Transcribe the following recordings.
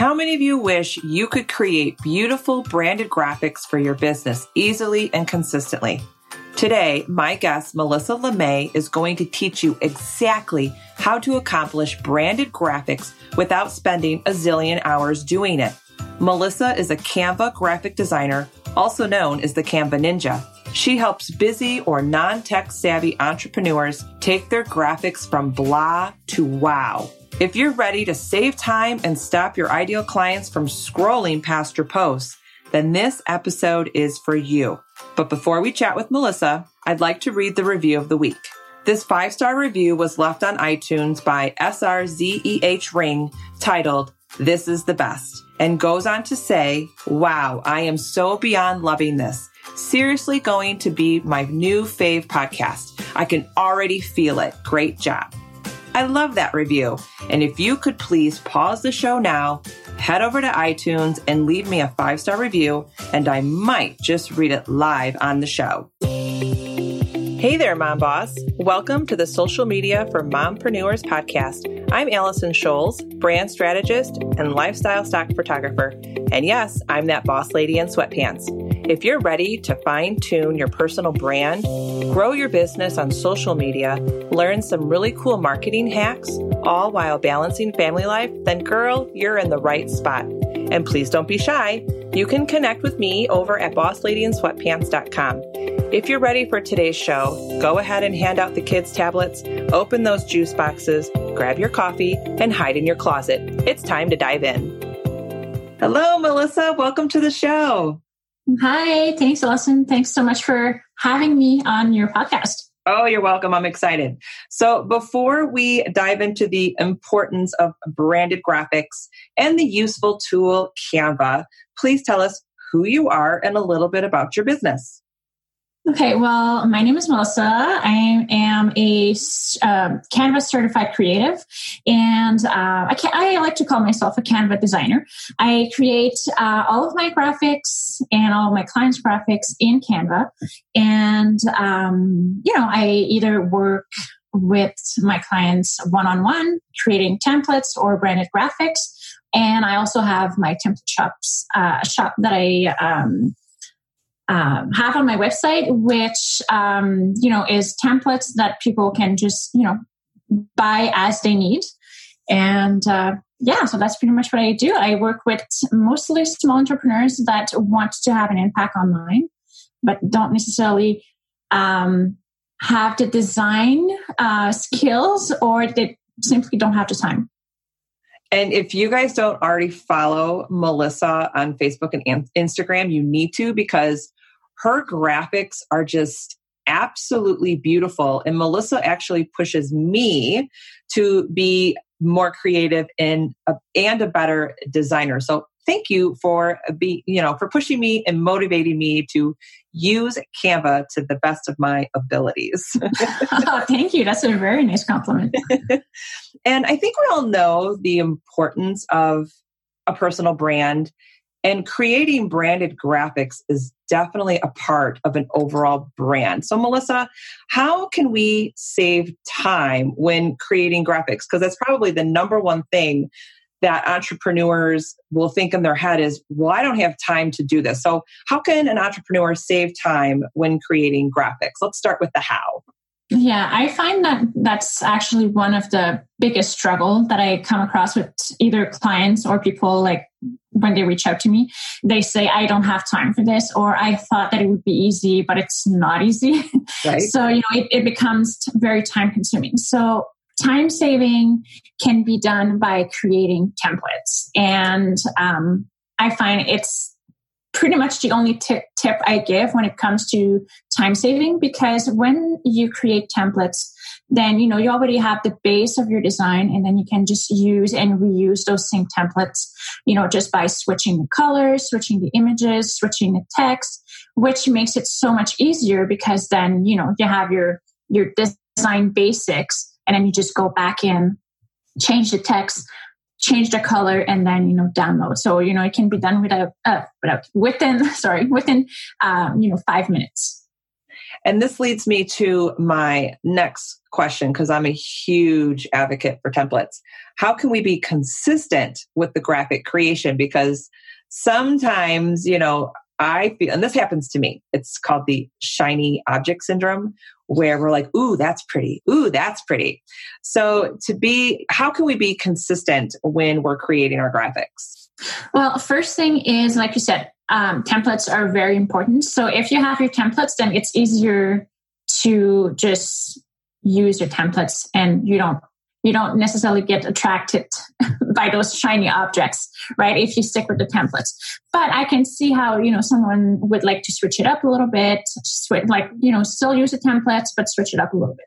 How many of you wish you could create beautiful branded graphics for your business easily and consistently? Today, my guest, Melissa LeMay, is going to teach you exactly how to accomplish branded graphics without spending a zillion hours doing it. Melissa is a Canva graphic designer, also known as the Canva Ninja. She helps busy or non tech savvy entrepreneurs take their graphics from blah to wow. If you're ready to save time and stop your ideal clients from scrolling past your posts, then this episode is for you. But before we chat with Melissa, I'd like to read the review of the week. This five star review was left on iTunes by SRZEH Ring titled, This is the Best, and goes on to say, Wow, I am so beyond loving this. Seriously going to be my new fave podcast. I can already feel it. Great job. I love that review. And if you could please pause the show now, head over to iTunes and leave me a five star review, and I might just read it live on the show. Hey there, Mom Boss. Welcome to the Social Media for Mompreneurs podcast. I'm Allison Scholes, brand strategist and lifestyle stock photographer. And yes, I'm that boss lady in sweatpants. If you're ready to fine tune your personal brand, grow your business on social media, learn some really cool marketing hacks, all while balancing family life, then girl, you're in the right spot. And please don't be shy. You can connect with me over at bossladyinsweatpants.com. If you're ready for today's show, go ahead and hand out the kids' tablets, open those juice boxes, grab your coffee, and hide in your closet. It's time to dive in. Hello, Melissa. Welcome to the show. Hi, thanks, Allison. Thanks so much for having me on your podcast. Oh, you're welcome. I'm excited. So, before we dive into the importance of branded graphics and the useful tool Canva, please tell us who you are and a little bit about your business. Okay, well, my name is Melissa. I am a um, Canva certified creative, and uh, I, I, like to call myself a Canva designer. I create uh, all of my graphics and all of my clients' graphics in Canva, and um, you know, I either work with my clients one on one, creating templates or branded graphics, and I also have my template shops uh, shop that I um, um, have on my website, which um, you know is templates that people can just you know buy as they need, and uh, yeah, so that's pretty much what I do. I work with mostly small entrepreneurs that want to have an impact online, but don't necessarily um, have the design uh, skills or they simply don't have the time. And if you guys don't already follow Melissa on Facebook and Instagram, you need to because her graphics are just absolutely beautiful. And Melissa actually pushes me to be more creative and a, and a better designer. So thank you for be you know for pushing me and motivating me to use Canva to the best of my abilities. oh, thank you. That's a very nice compliment. and I think we all know the importance of a personal brand and creating branded graphics is definitely a part of an overall brand. So, Melissa, how can we save time when creating graphics? Because that's probably the number one thing that entrepreneurs will think in their head is, well, I don't have time to do this. So, how can an entrepreneur save time when creating graphics? Let's start with the how. Yeah, I find that that's actually one of the biggest struggle that I come across with either clients or people like when they reach out to me. They say, I don't have time for this, or I thought that it would be easy, but it's not easy. Right. so, you know, it, it becomes very time consuming. So, time saving can be done by creating templates. And um, I find it's pretty much the only tip, tip I give when it comes to time saving because when you create templates, then you know you already have the base of your design and then you can just use and reuse those same templates you know just by switching the colors switching the images switching the text which makes it so much easier because then you know you have your your design basics and then you just go back in change the text change the color and then you know download so you know it can be done without uh, without within sorry within um, you know five minutes And this leads me to my next question because I'm a huge advocate for templates. How can we be consistent with the graphic creation? Because sometimes, you know, I feel, and this happens to me, it's called the shiny object syndrome, where we're like, ooh, that's pretty. Ooh, that's pretty. So, to be, how can we be consistent when we're creating our graphics? Well, first thing is, like you said, um, templates are very important. So if you have your templates, then it's easier to just use your templates and you don't you don't necessarily get attracted by those shiny objects right if you stick with the templates but i can see how you know someone would like to switch it up a little bit switch, like you know still use the templates but switch it up a little bit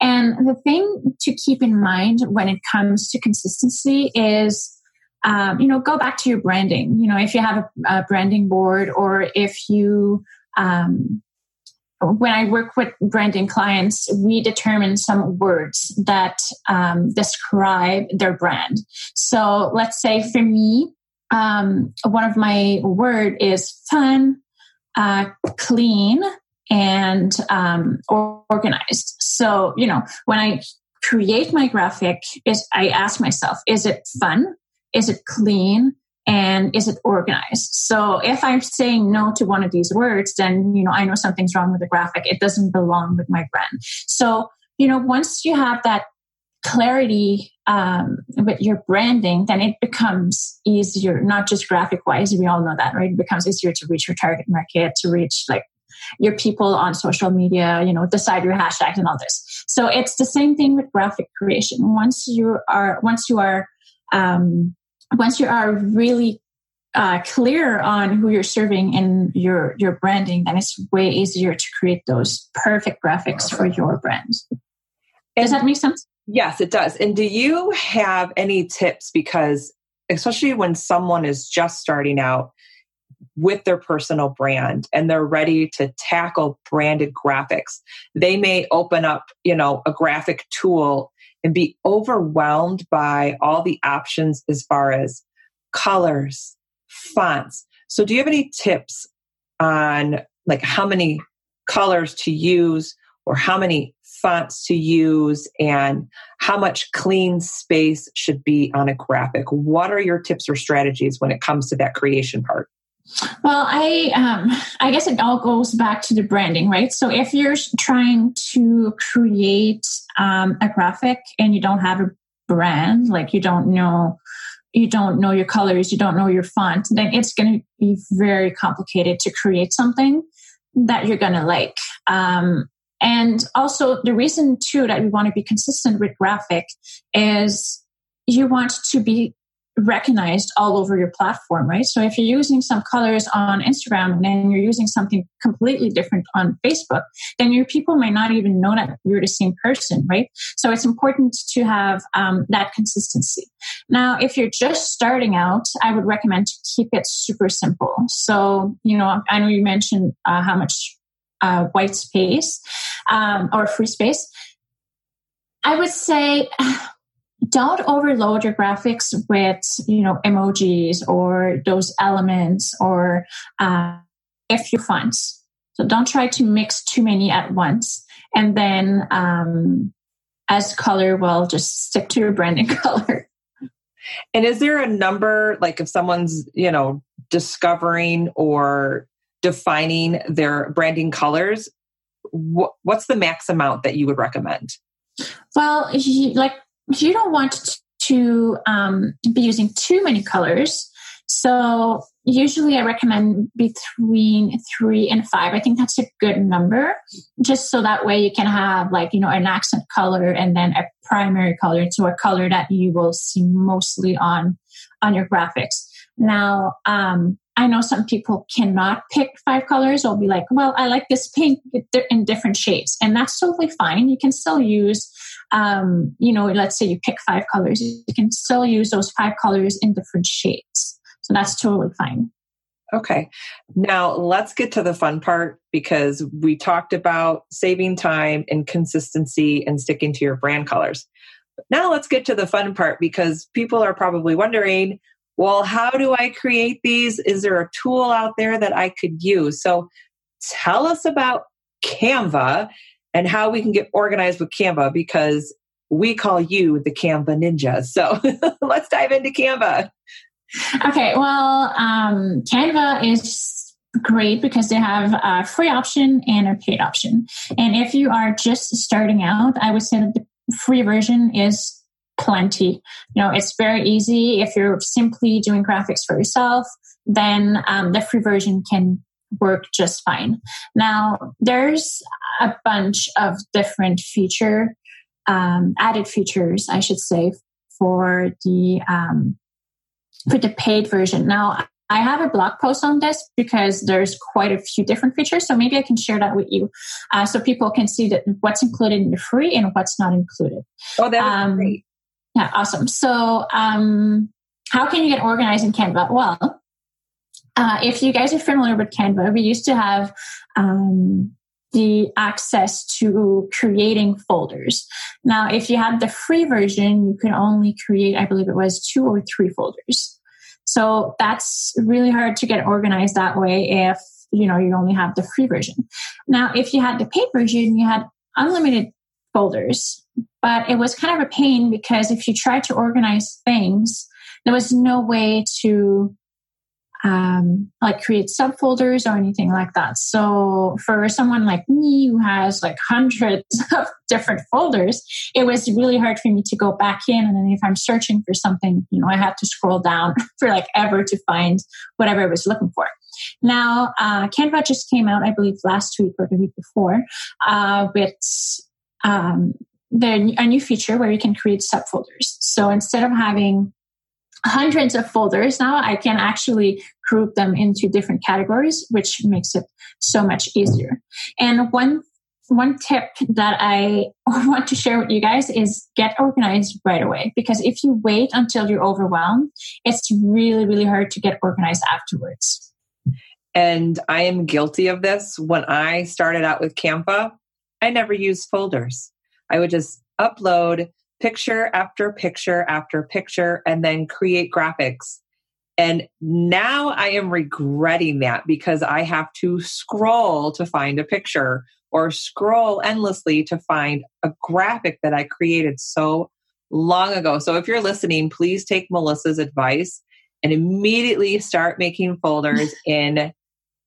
and the thing to keep in mind when it comes to consistency is um, you know, go back to your branding. You know, if you have a, a branding board or if you, um, when I work with branding clients, we determine some words that um, describe their brand. So let's say for me, um, one of my word is fun, uh, clean, and um, organized. So you know, when I create my graphic, is I ask myself, is it fun? Is it clean? And is it organized? So if I'm saying no to one of these words, then, you know, I know something's wrong with the graphic. It doesn't belong with my brand. So, you know, once you have that clarity um, with your branding, then it becomes easier, not just graphic wise. We all know that, right? It becomes easier to reach your target market, to reach like your people on social media, you know, decide your hashtags and all this. So it's the same thing with graphic creation. Once you are, once you are, um, once you are really uh, clear on who you're serving and your your branding, then it's way easier to create those perfect graphics for your brand. Does that make sense? Yes, it does. And do you have any tips? Because especially when someone is just starting out with their personal brand and they're ready to tackle branded graphics, they may open up, you know, a graphic tool and be overwhelmed by all the options as far as colors, fonts. So, do you have any tips on like how many colors to use or how many fonts to use and how much clean space should be on a graphic? What are your tips or strategies when it comes to that creation part? Well, I um, I guess it all goes back to the branding, right? So if you're trying to create um, a graphic and you don't have a brand, like you don't know you don't know your colors, you don't know your font, then it's going to be very complicated to create something that you're going to like. Um, and also, the reason too that we want to be consistent with graphic is you want to be recognized all over your platform, right? So if you're using some colors on Instagram and then you're using something completely different on Facebook, then your people might not even know that you're the same person, right? So it's important to have um, that consistency. Now, if you're just starting out, I would recommend to keep it super simple. So, you know, I know you mentioned uh, how much uh, white space um, or free space. I would say don't overload your graphics with you know emojis or those elements or uh, if you fonts so don't try to mix too many at once. And then um, as color well just stick to your branding color. And is there a number like if someone's you know discovering or defining their branding colors wh- what's the max amount that you would recommend? Well like you don't want to um, be using too many colors. So usually I recommend between three and five. I think that's a good number, just so that way you can have like, you know, an accent color and then a primary color. So a color that you will see mostly on, on your graphics. Now, um, I know some people cannot pick five colors or be like, well, I like this pink in different shades. And that's totally fine. You can still use um, you know, let's say you pick five colors, you can still use those five colors in different shades. So that's totally fine. Okay. Now let's get to the fun part because we talked about saving time and consistency and sticking to your brand colors. Now let's get to the fun part because people are probably wondering, well, how do I create these? Is there a tool out there that I could use? So tell us about Canva and how we can get organized with Canva because we call you the Canva ninja. So let's dive into Canva. Okay, well, um, Canva is great because they have a free option and a paid option. And if you are just starting out, I would say that the free version is plenty. You know, it's very easy. If you're simply doing graphics for yourself, then um, the free version can work just fine. Now, there's a bunch of different feature, um, added features, I should say, for the um, for the paid version. Now, I have a blog post on this because there's quite a few different features. So maybe I can share that with you, uh, so people can see that what's included in the free and what's not included. Oh, that um, great. Yeah, awesome. So, um, how can you get organized in Canva? Well, uh, if you guys are familiar with Canva, we used to have um, the access to creating folders. Now, if you had the free version, you could only create, I believe it was two or three folders. So that's really hard to get organized that way if you know you only have the free version. Now, if you had the paid version, you had unlimited folders, but it was kind of a pain because if you tried to organize things, there was no way to um, like create subfolders or anything like that. So for someone like me who has like hundreds of different folders, it was really hard for me to go back in. And then if I'm searching for something, you know, I had to scroll down for like ever to find whatever I was looking for. Now, uh, Canva just came out, I believe, last week or the week before, uh, with um, the, a new feature where you can create subfolders. So instead of having hundreds of folders now i can actually group them into different categories which makes it so much easier. And one one tip that i want to share with you guys is get organized right away because if you wait until you're overwhelmed it's really really hard to get organized afterwards. And i am guilty of this. When i started out with canva i never used folders. I would just upload picture after picture after picture and then create graphics. And now I am regretting that because I have to scroll to find a picture or scroll endlessly to find a graphic that I created so long ago. So if you're listening, please take Melissa's advice and immediately start making folders in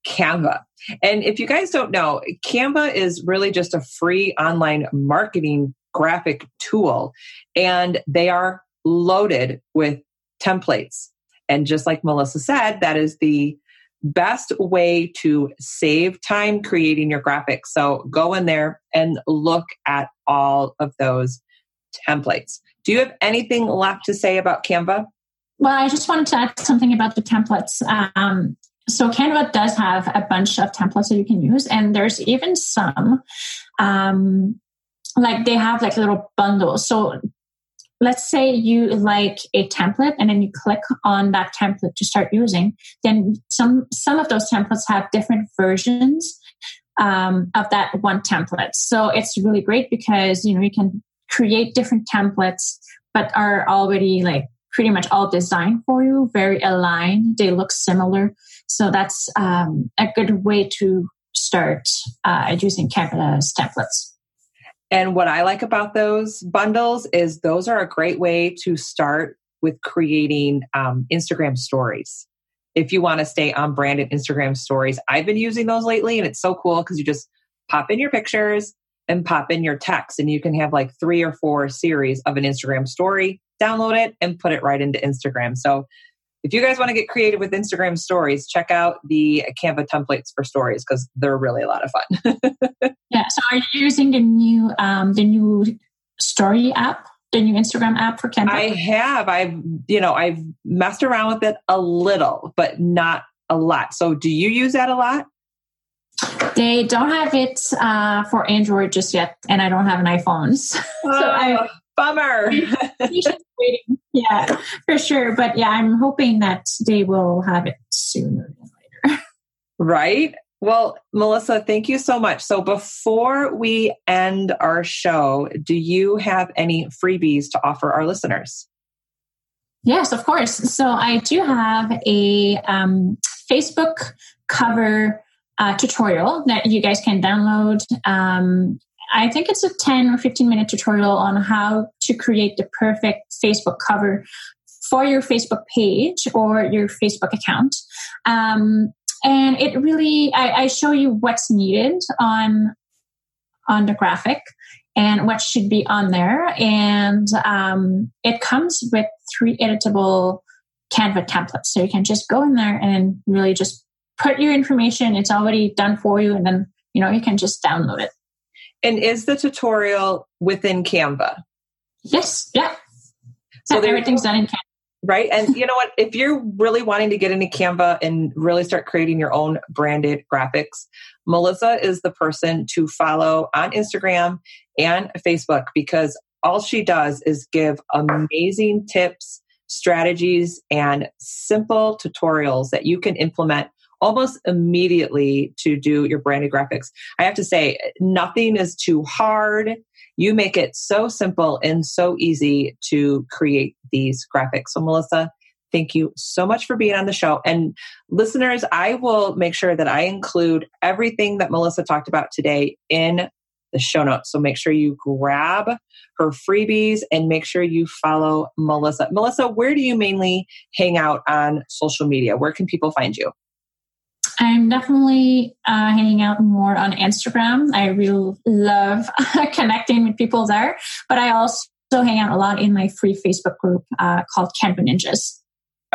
Canva. And if you guys don't know, Canva is really just a free online marketing graphic tool and they are loaded with templates. And just like Melissa said, that is the best way to save time creating your graphics. So go in there and look at all of those templates. Do you have anything left to say about Canva? Well, I just wanted to add something about the templates. Um, so Canva does have a bunch of templates that you can use, and there's even some um, like they have like little bundles. So let's say you like a template and then you click on that template to start using then some some of those templates have different versions um, of that one template. So it's really great because you know you can create different templates but are already like pretty much all designed for you very aligned. They look similar. So that's um, a good way to start uh, using canva's templates and what I like about those bundles is those are a great way to start with creating um, Instagram stories. If you want to stay on branded Instagram stories, I've been using those lately and it's so cool because you just pop in your pictures and pop in your text and you can have like three or four series of an Instagram story, download it and put it right into Instagram. So if you guys want to get creative with Instagram stories, check out the Canva templates for stories because they're really a lot of fun. yeah. So are you using the new um, the new story app? The new Instagram app for Canva? I have. I've you know, I've messed around with it a little, but not a lot. So do you use that a lot? They don't have it uh, for Android just yet, and I don't have an iPhone. so oh, I, bummer. waiting. Yeah, for sure. But yeah, I'm hoping that they will have it sooner than later. Right. Well, Melissa, thank you so much. So before we end our show, do you have any freebies to offer our listeners? Yes, of course. So I do have a um, Facebook cover uh, tutorial that you guys can download. Um, I think it's a 10 or 15 minute tutorial on how to create the perfect Facebook cover for your Facebook page or your Facebook account. Um, and it really, I, I show you what's needed on on the graphic and what should be on there. And um, it comes with three editable Canva templates. So you can just go in there and really just put your information. It's already done for you. And then, you know, you can just download it. And is the tutorial within Canva? Yes. Yeah. So yeah, everything's done in Canva. Right. And you know what? If you're really wanting to get into Canva and really start creating your own branded graphics, Melissa is the person to follow on Instagram and Facebook because all she does is give amazing tips, strategies, and simple tutorials that you can implement almost immediately to do your branded graphics. I have to say, nothing is too hard. You make it so simple and so easy to create these graphics. So, Melissa, thank you so much for being on the show. And listeners, I will make sure that I include everything that Melissa talked about today in the show notes. So make sure you grab her freebies and make sure you follow Melissa. Melissa, where do you mainly hang out on social media? Where can people find you? I'm definitely uh, hanging out more on Instagram. I really love connecting with people there, but I also hang out a lot in my free Facebook group uh, called Canva Ninjas.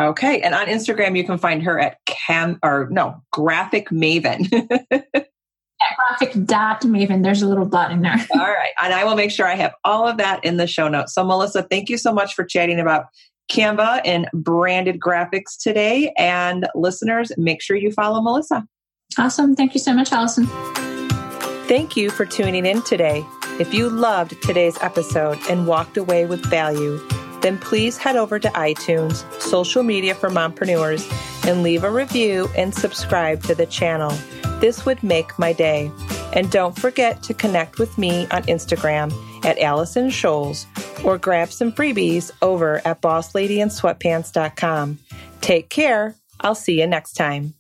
Okay, and on Instagram you can find her at Cam or no Graphic Maven. graphic dot Maven. There's a little dot in there. all right, and I will make sure I have all of that in the show notes. So Melissa, thank you so much for chatting about Canva and branded graphics today. And listeners, make sure you follow Melissa. Awesome. Thank you so much, Allison. Thank you for tuning in today. If you loved today's episode and walked away with value, then please head over to iTunes, social media for mompreneurs, and leave a review and subscribe to the channel. This would make my day. And don't forget to connect with me on Instagram at Allison Scholes or grab some freebies over at bossladyandsweatpants.com. Take care. I'll see you next time.